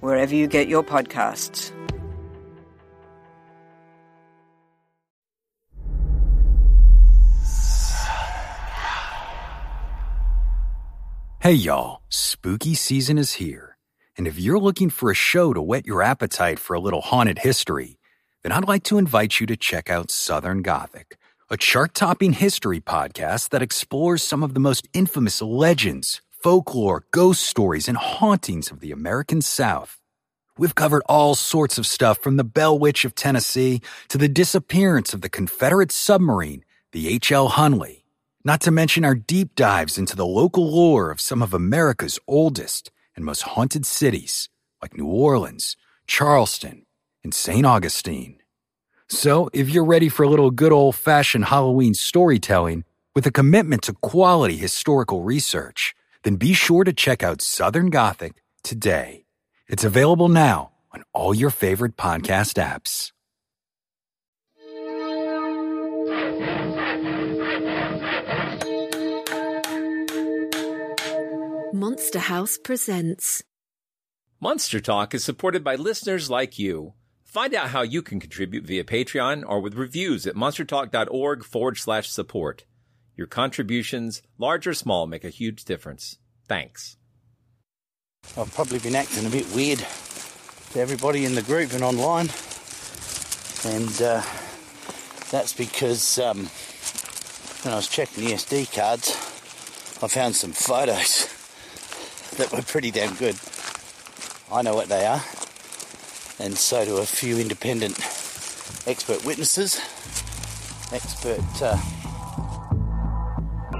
wherever you get your podcasts. Hey, y'all, spooky season is here. And if you're looking for a show to whet your appetite for a little haunted history, then I'd like to invite you to check out Southern Gothic, a chart topping history podcast that explores some of the most infamous legends, folklore, ghost stories, and hauntings of the American South. We've covered all sorts of stuff from the Bell Witch of Tennessee to the disappearance of the Confederate submarine, the H.L. Hunley. Not to mention our deep dives into the local lore of some of America's oldest and most haunted cities, like New Orleans, Charleston, and St. Augustine. So, if you're ready for a little good old fashioned Halloween storytelling with a commitment to quality historical research, then be sure to check out Southern Gothic today. It's available now on all your favorite podcast apps. Monster House presents. Monster Talk is supported by listeners like you. Find out how you can contribute via Patreon or with reviews at monstertalk.org forward slash support. Your contributions, large or small, make a huge difference. Thanks. I've probably been acting a bit weird to everybody in the group and online, and uh, that's because um, when I was checking the SD cards, I found some photos that were pretty damn good. I know what they are, and so do a few independent expert witnesses, expert. Uh,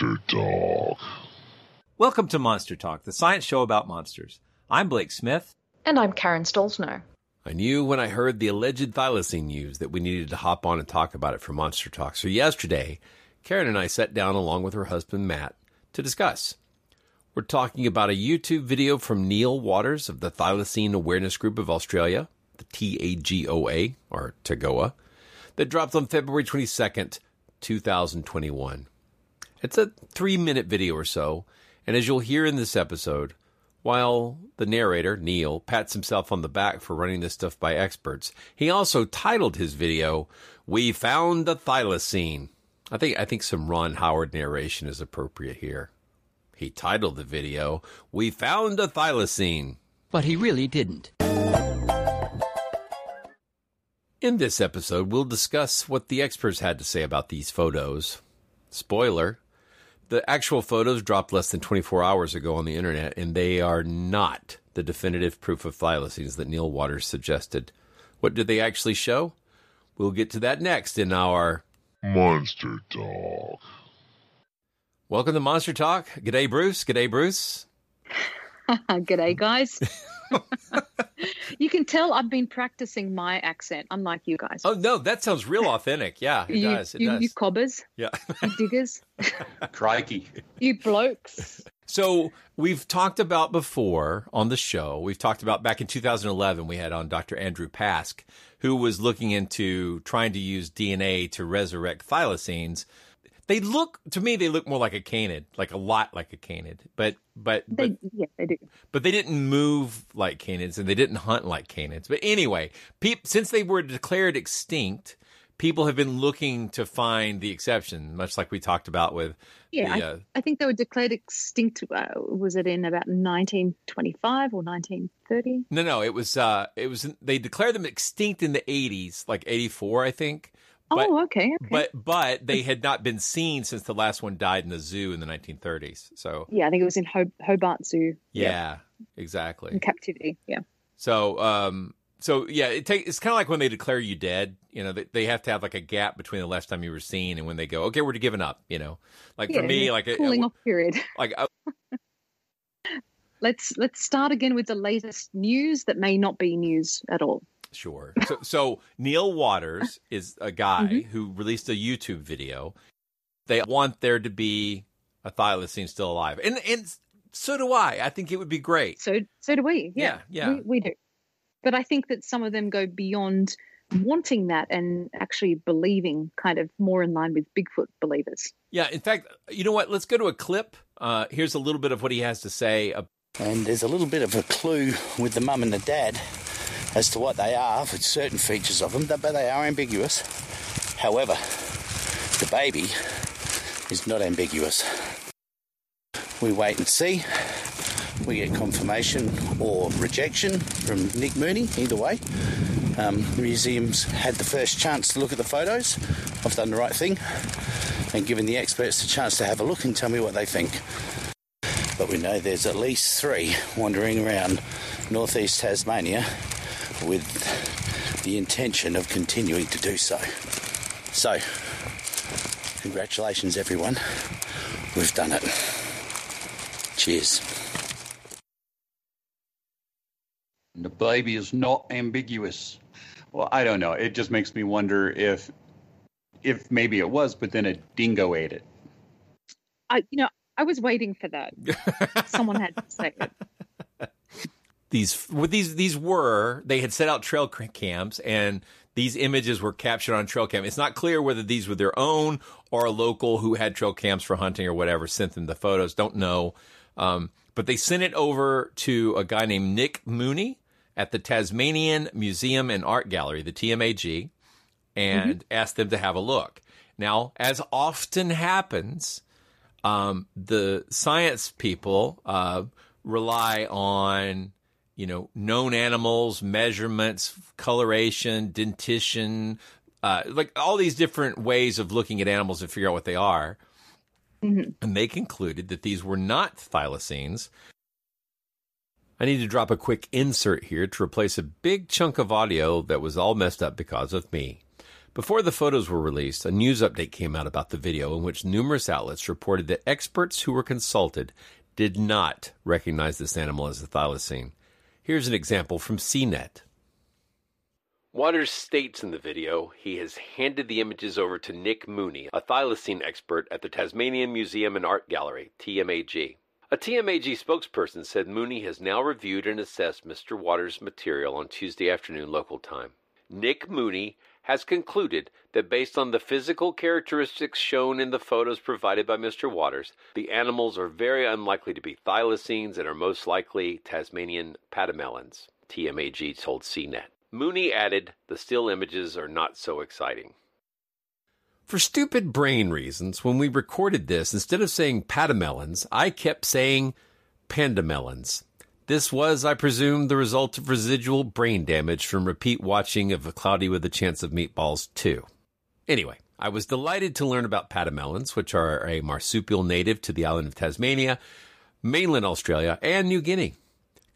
Monster Talk. Welcome to Monster Talk, the science show about monsters. I'm Blake Smith. And I'm Karen Stollznow. I knew when I heard the alleged thylacine news that we needed to hop on and talk about it for Monster Talk. So yesterday, Karen and I sat down along with her husband Matt to discuss. We're talking about a YouTube video from Neil Waters of the Thylacine Awareness Group of Australia, the TAGOA, or TAGOA, that dropped on February 22nd, 2021. It's a three minute video or so, and as you'll hear in this episode, while the narrator, Neil, pats himself on the back for running this stuff by experts, he also titled his video, We Found the Thylacine. I think I think some Ron Howard narration is appropriate here. He titled the video, We Found the Thylacine. But he really didn't. In this episode, we'll discuss what the experts had to say about these photos. Spoiler, the actual photos dropped less than 24 hours ago on the internet, and they are not the definitive proof of thylacines that Neil Waters suggested. What did they actually show? We'll get to that next in our Monster Talk. Welcome to Monster Talk. G'day, Bruce. G'day, Bruce. G'day, guys. you can tell I've been practicing my accent, unlike you guys. Oh no, that sounds real authentic. Yeah, it you, does. It you, does. you cobbers. Yeah. you diggers. Crikey. You blokes. So we've talked about before on the show. We've talked about back in 2011. We had on Dr. Andrew Pask, who was looking into trying to use DNA to resurrect thylacines. They look to me. They look more like a canid, like a lot like a canid. But but They, but yeah, they do. but they didn't move like canids and they didn't hunt like canids. But anyway, peop, since they were declared extinct, people have been looking to find the exception, much like we talked about with Yeah, the, I, uh, I think they were declared extinct. Uh, was it in about 1925 or 1930? No, no, it was uh it was they declared them extinct in the 80s, like 84, I think. But, oh, okay, okay. But but they had not been seen since the last one died in the zoo in the 1930s. So yeah, I think it was in Ho- Hobart Zoo. yeah, exactly. in captivity. Yeah. So um so yeah, it take it's kind of like when they declare you dead, you know, they, they have to have like a gap between the last time you were seen and when they go, okay, we're giving up, you know. Like for me like a, cooling off period. like uh, Let's let's start again with the latest news that may not be news at all. Sure. So, so Neil Waters is a guy Mm-hmm. who released a YouTube video. They want there to be a thylacine still alive, and and so do I. I think it would be great. So so do we. Yeah, Yeah, yeah. We, we do. But I think that some of them go beyond wanting that and actually believing, kind of more in line with Bigfoot believers. Yeah. In fact, you know what? Let's go to a clip. Uh, here's a little bit of what he has to say. And there's a little bit of a clue with the mum and the dad as to what they are for certain features of them, but they are ambiguous. However, the baby is not ambiguous. We wait and see. We get confirmation or rejection from Nick Mooney, either way. Um, the museum's had the first chance to look at the photos. I've done the right thing and given the experts the chance to have a look and tell me what they think but we know there's at least three wandering around northeast Tasmania with the intention of continuing to do so. So, congratulations, everyone. We've done it. Cheers. The baby is not ambiguous. Well, I don't know. It just makes me wonder if, if maybe it was, but then a dingo ate it. I, you know, I was waiting for that. Someone had to say it. These what these these were they had set out trail cams and these images were captured on trail cam. It's not clear whether these were their own or a local who had trail cams for hunting or whatever sent them the photos. Don't know, um, but they sent it over to a guy named Nick Mooney at the Tasmanian Museum and Art Gallery, the TMAG, and asked them to have a look. Now, as often happens, um, the science people uh, rely on you know known animals, measurements, coloration, dentition, uh, like all these different ways of looking at animals to figure out what they are. And they concluded that these were not thylacines. I need to drop a quick insert here to replace a big chunk of audio that was all messed up because of me. Before the photos were released, a news update came out about the video in which numerous outlets reported that experts who were consulted did not recognize this animal as a thylacine. Here's an example from CNET. Waters states in the video he has handed the images over to Nick Mooney, a thylacine expert at the Tasmanian Museum and Art Gallery, TMAG. A TMAG spokesperson said Mooney has now reviewed and assessed Mr. Waters' material on Tuesday afternoon local time. Nick Mooney has concluded that based on the physical characteristics shown in the photos provided by Mr. Waters, the animals are very unlikely to be thylacines and are most likely Tasmanian pademelons, TMAG told CNET. Mooney added, the still images are not so exciting. For stupid brain reasons, when we recorded this, instead of saying pademelons, I kept saying pandamelons. This was, I presume, the result of residual brain damage from repeat watching of Cloudy with a Chance of Meatballs 2. Anyway, I was delighted to learn about pademelons, which are a marsupial native to the island of Tasmania, mainland Australia, and New Guinea.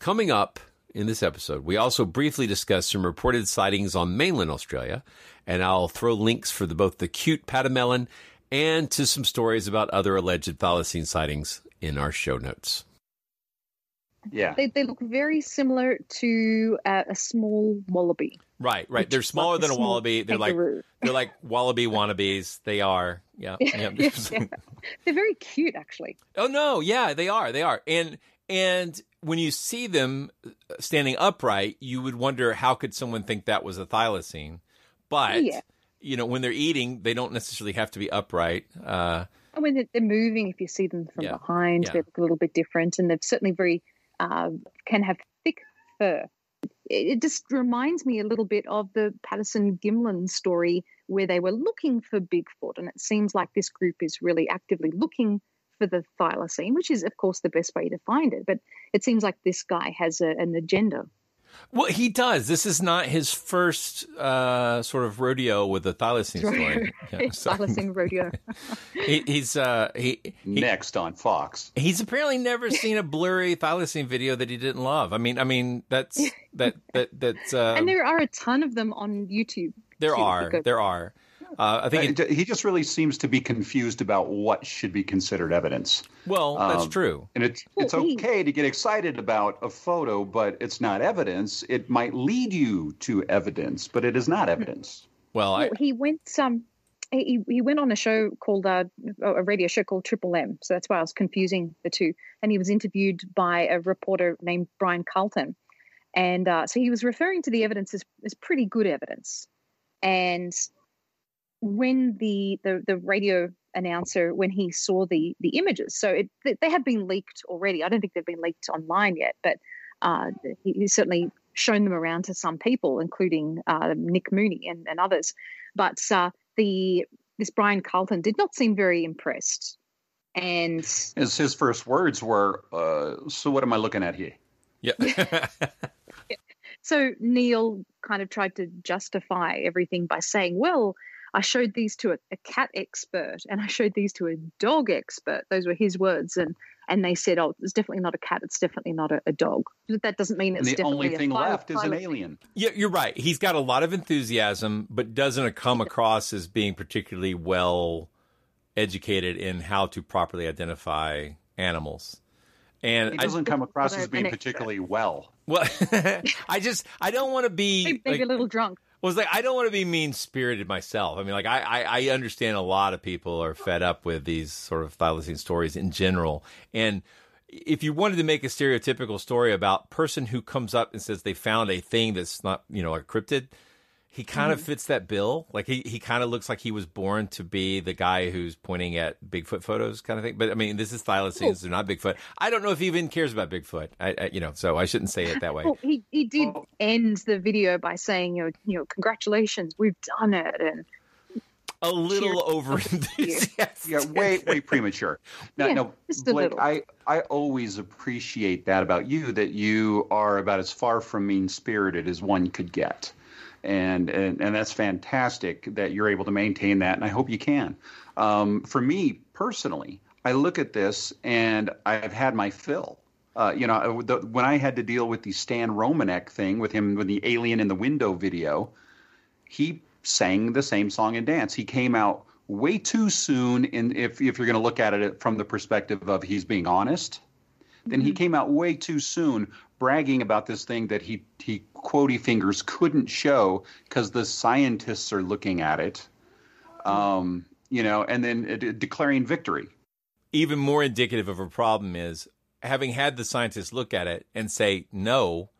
Coming up in this episode, we also briefly discuss some reported sightings on mainland Australia, and I'll throw links for the, both the cute pademelon and to some stories about other alleged thylacine sightings in our show notes. Yeah. They, they look very similar to uh, a small wallaby. Right, right. They're smaller like than a small wallaby. They're like they're like wallaby wannabes. They are. Yeah. yeah. Yeah, yeah. They're very cute, actually. Oh no, yeah, they are. They are. And and when you see them standing upright, you would wonder how could someone think that was a thylacine? But Yeah. you know, when they're eating, they don't necessarily have to be upright. Uh, I mean, they're- they're moving. If you see them from Yeah, behind, yeah. they look a little bit different, and they're certainly very uh, can have thick fur. It, just reminds me a little bit of the Patterson Gimlin story where they were looking for Bigfoot. And it seems like this group is really actively looking for the thylacine, which is, of course, the best way to find it. But it seems like this guy has a, an agenda. Well, he does. This is not his first uh, sort of rodeo with the thylacine story. Yeah, so. thylacine rodeo. he, he's uh, he, he, next on Fox. He's apparently never seen a blurry thylacine video that he didn't love. I mean, I mean that's that that that's. Uh, and there are a ton of them on YouTube. There are. There are. Uh, I think it, he just really seems to be confused about what should be considered evidence. Well, that's um, true, and it's it's okay to get excited about a photo, but it's not evidence. It might lead you to evidence, but it is not evidence. Well, I, he went some. He, he went on a show called uh, a radio show called Triple M, so that's why I was confusing the two. And he was interviewed by a reporter named Brian Carlton, and uh, so he was referring to the evidence as, as pretty good evidence. And when the, the the radio announcer when he saw the the images. So it, they had been leaked already. I don't think they've been leaked online yet but uh, he, he's certainly shown them around to some people including uh, nick mooney and, and others. But uh, the this brian carlton did not seem very impressed. And his, his first words were uh, so what am i looking at here? Yeah. So neil kind of tried to justify everything by saying well I showed these to a, a, cat expert and I showed these to a dog expert. Those were his words, and and they said, "Oh, it's definitely not a cat. It's definitely not a, a dog." But that doesn't mean it's and the definitely only thing file, left is an alien. Yeah, you're right. He's got a lot of enthusiasm, but doesn't come across as being particularly well educated in how to properly identify animals. And he doesn't I, come across as being particularly well. Well, I just I don't want to be maybe like, a little drunk was like I don't want to be mean spirited myself. I mean, like I, I, I understand a lot of people are fed up with these sort of thylacine stories in general, and if you wanted to make a stereotypical story about person who comes up and says they found a thing that's not you know a cryptid, he kind of mm-hmm. fits that bill. Like he, he kind of looks like he was born to be the guy who's pointing at Bigfoot photos, kind of thing. But I mean, this is thylacines; they're not Bigfoot. I don't know if he even cares about Bigfoot. I, I you know, so I shouldn't say it that way. Well, he he did oh. end the video by saying, you know, you know, congratulations, we've done it, and a little over enthusiastic. yeah, way way premature. Now, yeah, no, Blake, I I always appreciate that about you that you are about as far from mean spirited as one could get and, and and that's fantastic that you're able to maintain that, and I hope you can. Um, for me personally, I look at this and I've had my fill. Uh, you know, the, when I had to deal with the Stan Romanek thing with him with the Alien in the Window video, he sang the same song and dance. He came out way too soon. In if if you're going to look at it from the perspective of he's being honest, then he mm-hmm. came out way too soon bragging about this thing that he he quotey fingers couldn't show because the scientists are looking at it. Um, you know and then uh, declaring victory. Even more indicative of a problem is having had the scientists look at it and say no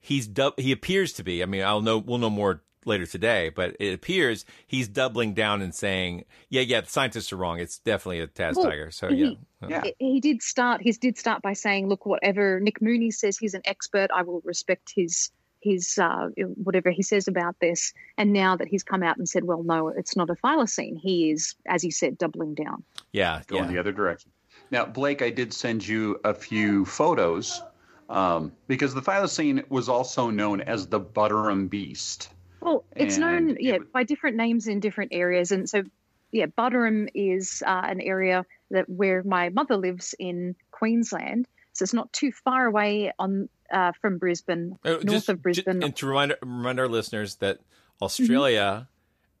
he's du- he appears to be i mean i'll know we'll know more later today, but it appears he's doubling down and saying, "Yeah, yeah, the scientists are wrong. It's definitely a Taz well, tiger." So he, yeah, yeah. He did start. He did start by saying, "Look, whatever Nick Mooney says, he's an expert. I will respect his." His uh, whatever he says about this, and now that he's come out and said, "Well, no, it's not a thylacine," he is, as he said, doubling down. Yeah, going yeah. the other direction. Now, Blake, I did send you a few photos um, because the thylacine was also known as the Buderim Beast. Well, it's known, yeah, it was... by different names in different areas, and so, yeah, Buderim is uh, an area that where my mother lives in Queensland, so it's not too far away on uh, from Brisbane, uh, north just, of Brisbane. Just, and to remind remind our listeners that Australia. Mm-hmm.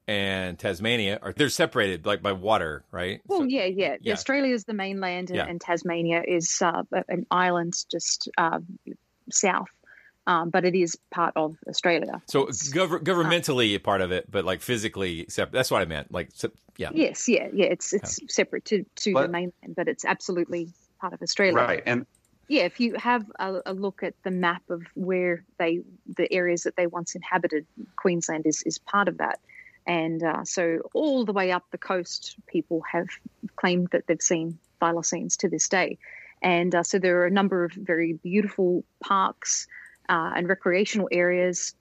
And Tasmania are they're separated like by water, right? Well, so, yeah, yeah, yeah. Australia is the mainland, and, yeah. and Tasmania is uh, an island just uh, south um, but it is part of Australia. So gov- governmentally uh, part of it, but like physically separate. That's what I meant. Like, yeah. Yes, yeah, yeah. It's it's yeah. separate to to but, the mainland, but it's absolutely part of Australia. Right, and yeah, if you have a, a, look at the map of where they the areas that they once inhabited, Queensland is is part of that. And uh, so all the way up the coast, people have claimed that they've seen thylacines to this day. And uh, so there are a number of very beautiful parks, uh, and recreational areas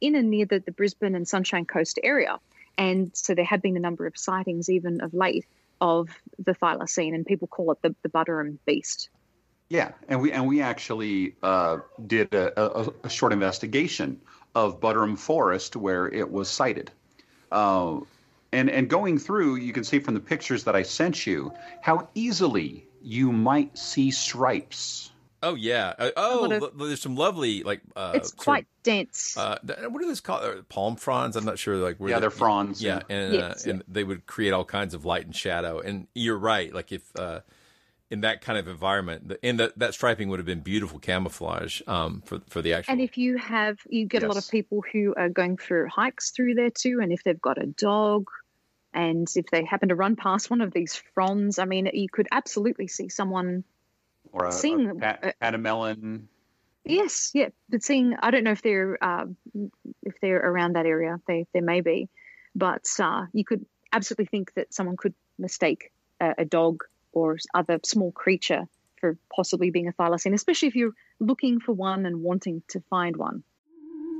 in and near the, the Brisbane and Sunshine Coast area. And so there have been a number of sightings, even of late, of the thylacine, and people call it the, the Buderim beast. Yeah, and we and we actually uh, did a, a, a, short investigation of Buderim Forest where it was sighted. Uh, and and going through, you can see from the pictures that I sent you how easily you might see stripes. Oh yeah. Uh, oh, of, there's some lovely like. Uh, it's quite of, dense. Uh, what are those called? Uh, palm fronds? I'm not sure. Like yeah, they're fronds. Yeah, yeah. and yes, uh, yeah. and they would create all kinds of light and shadow. And you're right. Like if uh, in that kind of environment, and that that striping would have been beautiful camouflage um, for for the actual. And if you have, you get yes. a lot of people who are going for hikes through there too, and if they've got a dog. And if they happen to run past one of these fronds, I mean, you could absolutely see someone or a, seeing a pat, pademelon. Yes, yeah, but seeing I don't know if they're uh, if they're around that area. They they may be, but uh, you could absolutely think that someone could mistake a, a dog or other small creature for possibly being a thylacine, especially if you're looking for one and wanting to find one.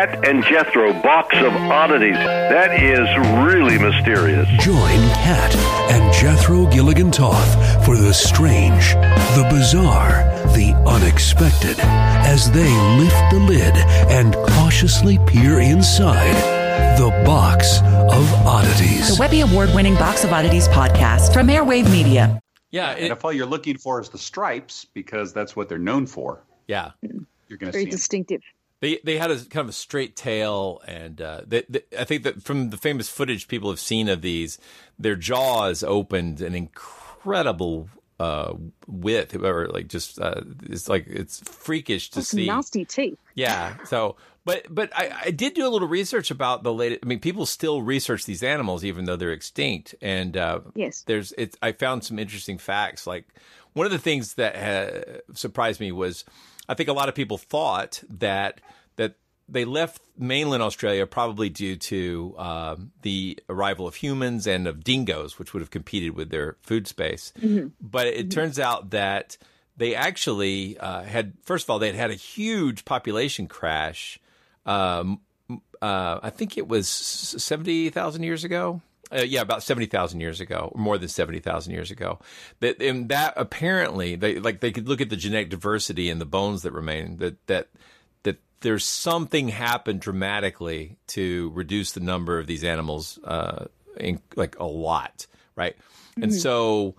Kat and Jethro box of oddities. That is really mysterious. Join Kat and Jethro Gilligan Toth for the strange, the bizarre, the unexpected as they lift the lid and cautiously peer inside the Box of Oddities. The Webby Award winning Box of Oddities podcast from Airwave Media. Yeah. It, and if all you're looking for is the stripes, because that's what they're known for. Yeah. You're going to see Very distinctive. Them. They they had a kind of a straight tail, and uh, they, they, I think that from the famous footage people have seen of these, their jaws opened an incredible uh, width, or like just uh, it's like it's freakish to That's see. Nasty teeth. Yeah. So, but but I, I did do a little research about the latest. I mean, people still research these animals even though they're extinct, and uh, yes, there's it's. I found some interesting facts. Like one of the things that ha- surprised me was I think a lot of people thought that that they left mainland Australia probably due to um, the arrival of humans and of dingoes, which would have competed with their food space. Mm-hmm. But it mm-hmm. turns out that they actually uh, had, first of all, they had had a huge population crash. Um, uh, I think it was 70,000 years ago. Uh, yeah, about seventy thousand years ago, or more than seventy thousand years ago. That and that apparently they like they could look at the genetic diversity in the bones that remain. That that that there's something happened dramatically to reduce the number of these animals, uh, in, like a lot, right? Mm-hmm. And so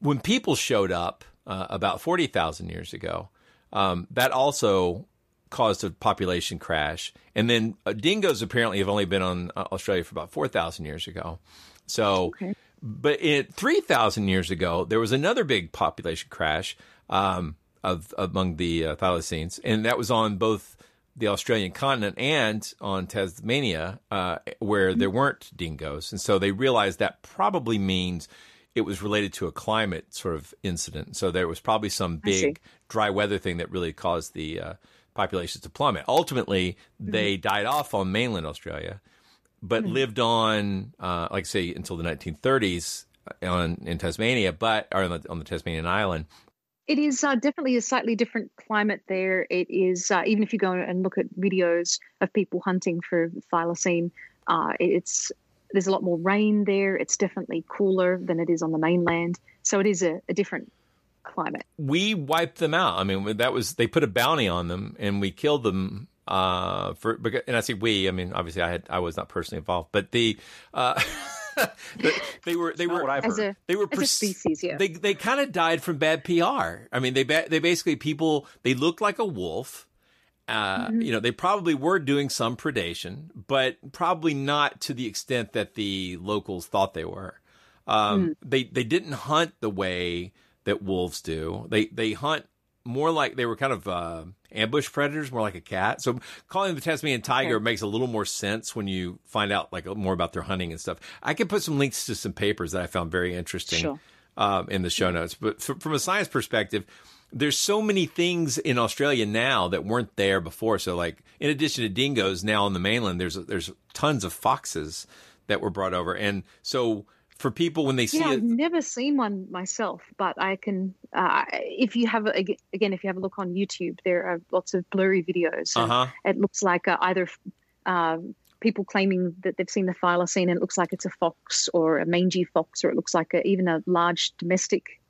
when people showed up uh, about forty thousand years ago, um, that also caused a population crash. And then uh, dingoes apparently have only been on uh, Australia for about 4,000 years ago. So, okay. but in 3,000 years ago, there was another big population crash um, of among the uh, thylacines, and that was on both the Australian continent and on Tasmania, uh, where there weren't dingoes. And so they realized that probably means it was related to a climate sort of incident. So there was probably some big dry weather thing that really caused the uh, populations to plummet. Ultimately, they died off on mainland Australia, but Mhm. lived on, uh, like I say, until the 1930s on in Tasmania, but or on the, on the Tasmanian island. It is uh, definitely a slightly different climate there. It is, uh, even if you go and look at videos of people hunting for thylacine, uh, it's there's a lot more rain there. It's definitely cooler than it is on the mainland. So it is a, a different climate. we wiped them out. I mean, that was they put a bounty on them, and we killed them. Uh, for because, and I say we. I mean, obviously, I had I was not personally involved, but the uh, the- they were they were As a, they were a pers- species, yeah. they they kind of died from bad PR. I mean, they ba- they basically people they looked like a wolf. Uh, Mm-hmm. You know, they probably were doing some predation, but probably not to the extent that the locals thought they were. Um, Mm. They they didn't hunt the way that wolves do. They they hunt more like they were kind of uh, ambush predators, more like a cat. So calling the Tasmanian tiger Okay. makes a little more sense when you find out like more about their hunting and stuff. I can put some links to some papers that I found very interesting Sure. um, in the show notes. But f- from a science perspective, there's so many things in Australia now that weren't there before. So, like in addition to dingoes, now on the mainland, there's there's tons of foxes that were brought over, and so for people when they see Yeah, it, I've never seen one myself, but I can. Uh, if you have a, again, if you have a look on YouTube, there are lots of blurry videos. Uh-huh. It looks like uh, either uh, people claiming that they've seen the thylacine, and it looks like it's a fox or a mangy fox, or it looks like a, even a large domestic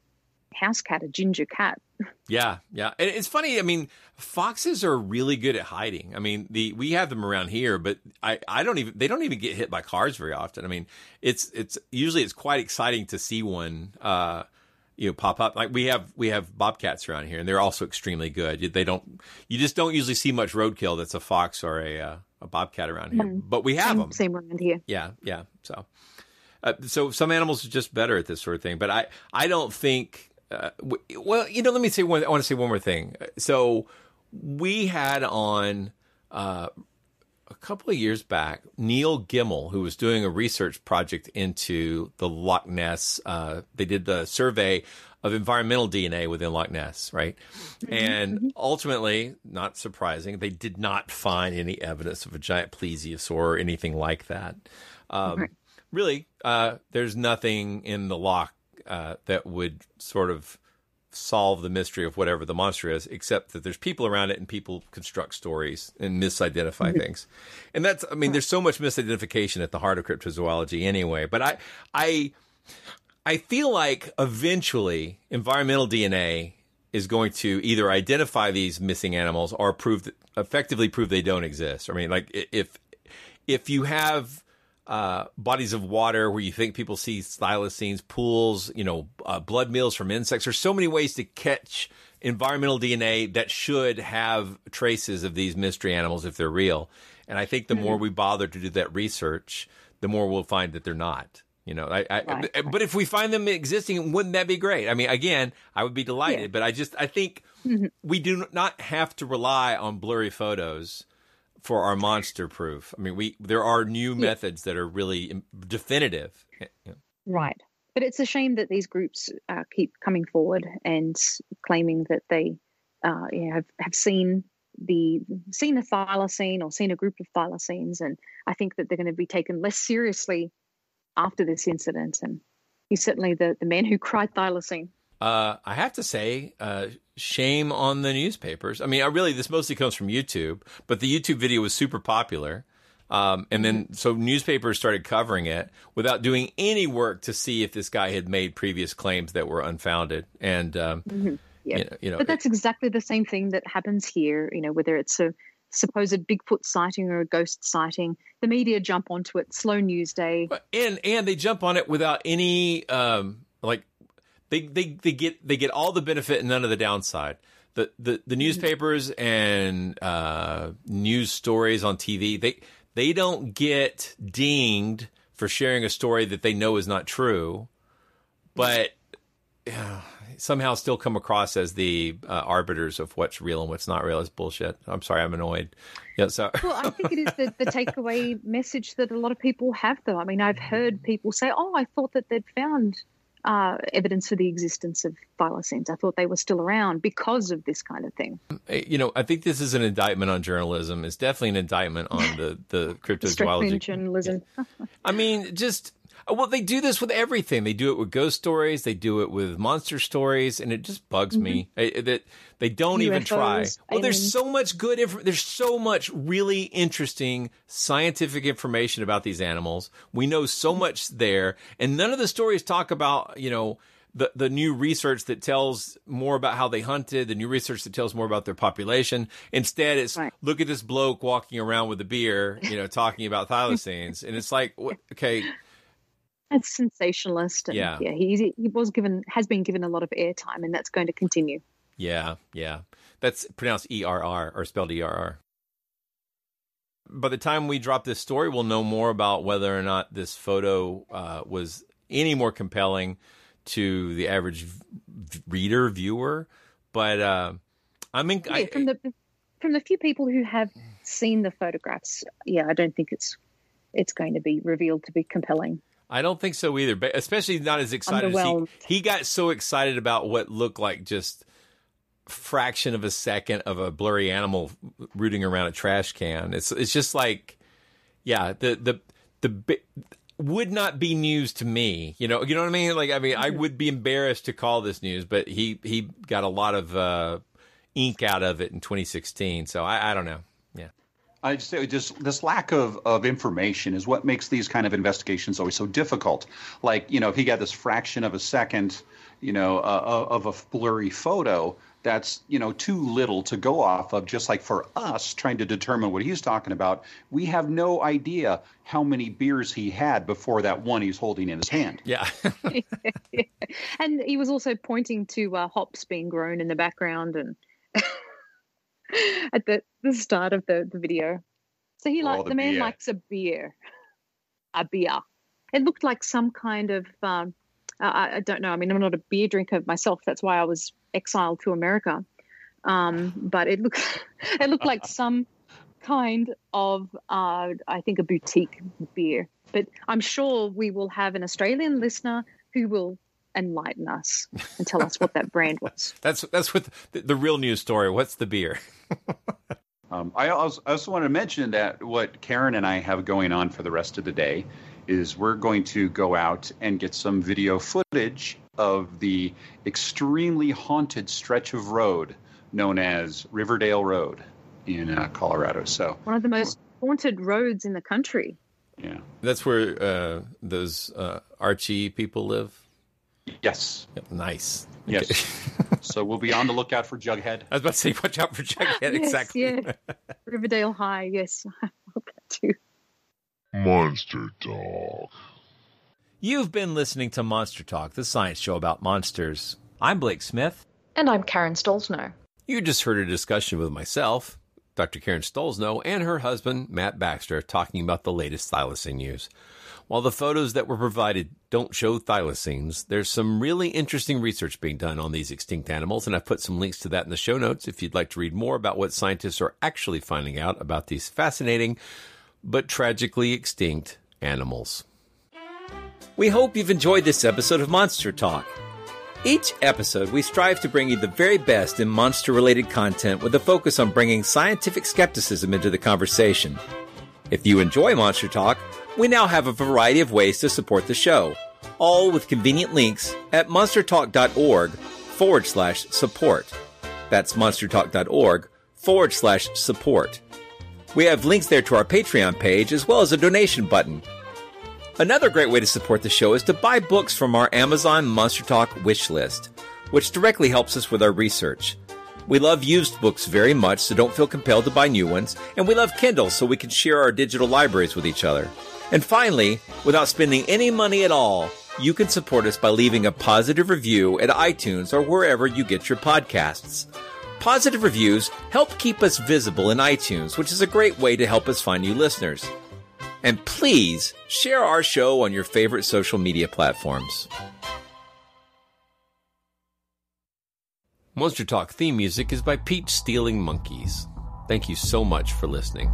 house cat, a ginger cat. Yeah, yeah. And it's funny. I mean, foxes are really good at hiding. I mean, the we have them around here, but I, I don't even they don't even get hit by cars very often. I mean, it's it's usually it's quite exciting to see one uh you know pop up. Like we have we have bobcats around here and they're also extremely good. They don't you just don't usually see much roadkill that's a fox or a uh, a bobcat around here. Mm. But we have same, them. Same around here. Yeah, yeah. So, uh, so some animals are just better at this sort of thing. But I, I don't think. Uh, well, you know, let me say one. I want to say one more thing. So, we had on uh, a couple of years back Neil Gemmell, who was doing a research project into the Loch Ness. Uh, they did the survey of environmental DNA within Loch Ness, right? And ultimately, not surprising, they did not find any evidence of a giant plesiosaur or anything like that. Um, Right. Really, uh, there's nothing in the loch uh, that would sort of solve the mystery of whatever the monster is, except that there's people around it and people construct stories and misidentify things. And that's, I mean, there's so much misidentification at the heart of cryptozoology anyway. But I, I, I feel like eventually environmental DNA is going to either identify these missing animals or prove effectively prove they don't exist. I mean, like if if you have uh, bodies of water where you think people see thylacines, pools, you know, uh, blood meals from insects, there's so many ways to catch environmental DNA that should have traces of these mystery animals if they're real. And I think the more we bother to do that research, the more we'll find that they're not. You know, I, I Right, but if we find them existing, wouldn't that be great? I mean, again, I would be delighted, Yeah. but I just I think we do not have to rely on blurry photos for our monster proof. I mean, we there are new methods that are really definitive. Yeah. Right. But it's a shame that these groups uh, keep coming forward and claiming that they uh, you know, have, have seen the seen a thylacine or seen a group of thylacines, and I think that they're going to be taken less seriously after this incident. And he's certainly the, the man who cried thylacine. Uh, I have to say, uh, shame on the newspapers. I mean, I really this mostly comes from YouTube, but the YouTube video was super popular. Um, and then so newspapers started covering it without doing any work to see if this guy had made previous claims that were unfounded. And um, Mhm. Yeah. you know, you know but that's exactly the same thing that happens here. You know, whether it's a supposed Bigfoot sighting or a ghost sighting, the media jump onto it. Slow news day. and and they jump on it without any um like they they they get they get all the benefit and none of the downside. The the the newspapers and uh news stories on TV they they don't get dinged for sharing a story that they know is not true, but somehow still come across as the uh, arbiters of what's real and what's not real is bullshit. I'm sorry, I'm annoyed. Yeah, so Well, I think it is the, the takeaway message that a lot of people have, though. I mean, I've heard people say, "Oh, I thought that they'd found uh, evidence for the existence of thylacines. I thought they were still around because of this kind of thing. You know, I think this is an indictment on journalism. It's definitely an indictment on the the cryptozoology journalism. I mean, just well, they do this with everything. They do it with ghost stories. They do it with monster stories, and it just bugs me Mm-hmm. that they don't even try. Well, there's aliens. so much good. Inf- there's so much really interesting scientific information about these animals. We know so much there, and none of the stories talk about you know. The, the new research that tells more about how they hunted, the new research that tells more about their population. Instead, it's look at this bloke walking around with a beer, you know, talking about thylacines. and it's like, okay, It's sensationalist. And Yeah. yeah, he, he was given, has been given a lot of airtime, and that's going to continue. Yeah, yeah. That's pronounced E R R or spelled E R R. By the time we drop this story, we'll know more about whether or not this photo uh, was any more compelling to the average v- reader, viewer. But uh, I mean, Yeah, I, from the from the few people who have seen the photographs, yeah, I don't think it's it's going to be revealed to be compelling. I don't think so either, but especially not as excited as he, he got so excited about what looked like just fraction of a second of a blurry animal rooting around a trash can. It's it's just like yeah, the the the bi- would not be news to me. You know, you know what I mean? Like I mean, I would be embarrassed to call this news, but he he got a lot of uh ink out of it in 2016. So I I don't know. Yeah. I just say just this lack of, of information is what makes these kind of investigations always so difficult. Like, you know, if he got this fraction of a second, you know, uh, of a blurry photo, that's, you know, too little to go off of. Just like for us trying to determine what he's talking about, we have no idea how many beers he had before that one he's holding in his hand. Yeah. and he was also pointing to uh, hops being grown in the background and at the, the start of the, the video. So he Oh, like the the man likes a beer, a beer. It looked like some kind of um, I, I don't know. I mean, I'm not a beer drinker myself. That's why I was exiled to America. Um, but it looked it looked like some kind of uh, I think a boutique beer. But I'm sure we will have an Australian listener who will enlighten us and tell us what that brand was. That's that's what the, the real news story. What's the beer? Um, I also, I also want to mention that what Karen and I have going on for the rest of the day is we're going to go out and get some video footage of the extremely haunted stretch of road known as Riverdale Road in uh, Colorado. So, One of the most haunted roads in the country. yeah. That's where uh, those uh, Archie people live. Yes. Yep, nice. Yes. so we'll be on the lookout for Jughead. I was about to say, watch out for Jughead. Yes, exactly. yeah. Riverdale High. Yes, I love that too. Monster Dog. You've been listening to Monster Talk, the science show about monsters. I'm Blake Smith. And I'm Karen Stollznow. You just heard a discussion with myself, Dr. Karen Stollznow, and her husband, Matt Baxter, talking about the latest thylacine news. While the photos that were provided don't show thylacines, there's some really interesting research being done on these extinct animals, and I've put some links to that in the show notes if you'd like to read more about what scientists are actually finding out about these fascinating but tragically extinct animals. We hope you've enjoyed this episode of Monster Talk. Each episode, we strive to bring you the very best in monster related content with a focus on bringing scientific skepticism into the conversation. If you enjoy Monster Talk, we now have a variety of ways to support the show, all with convenient links at monstertalk.org forward slash support. That's monstertalk.org forward slash support. We have links there to our Patreon page as well as a donation button. Another great way to support the show is to buy books from our Amazon Monster Talk wish list, which directly helps us with our research. We love used books very much, so don't feel compelled to buy new ones, and we love Kindle so we can share our digital libraries with each other. And finally, without spending any money at all, you can support us by leaving a positive review at iTunes or wherever you get your podcasts. Positive reviews help keep us visible in iTunes, which is a great way to help us find new listeners. And please share our show on your favorite social media platforms. Monster Talk theme music is by Peach Stealing Monkeys. Thank you so much for listening.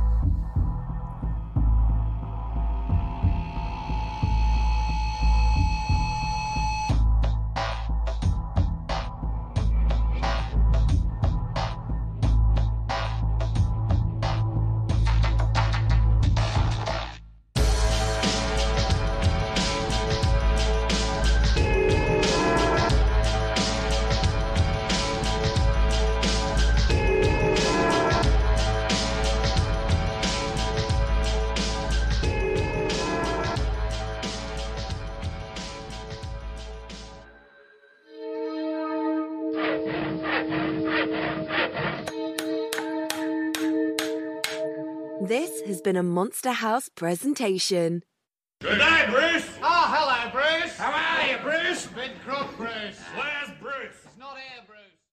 Monster House presentation. Good night, Bruce. Oh, hello, Bruce. How are you, Bruce? Big crook, Bruce. Where's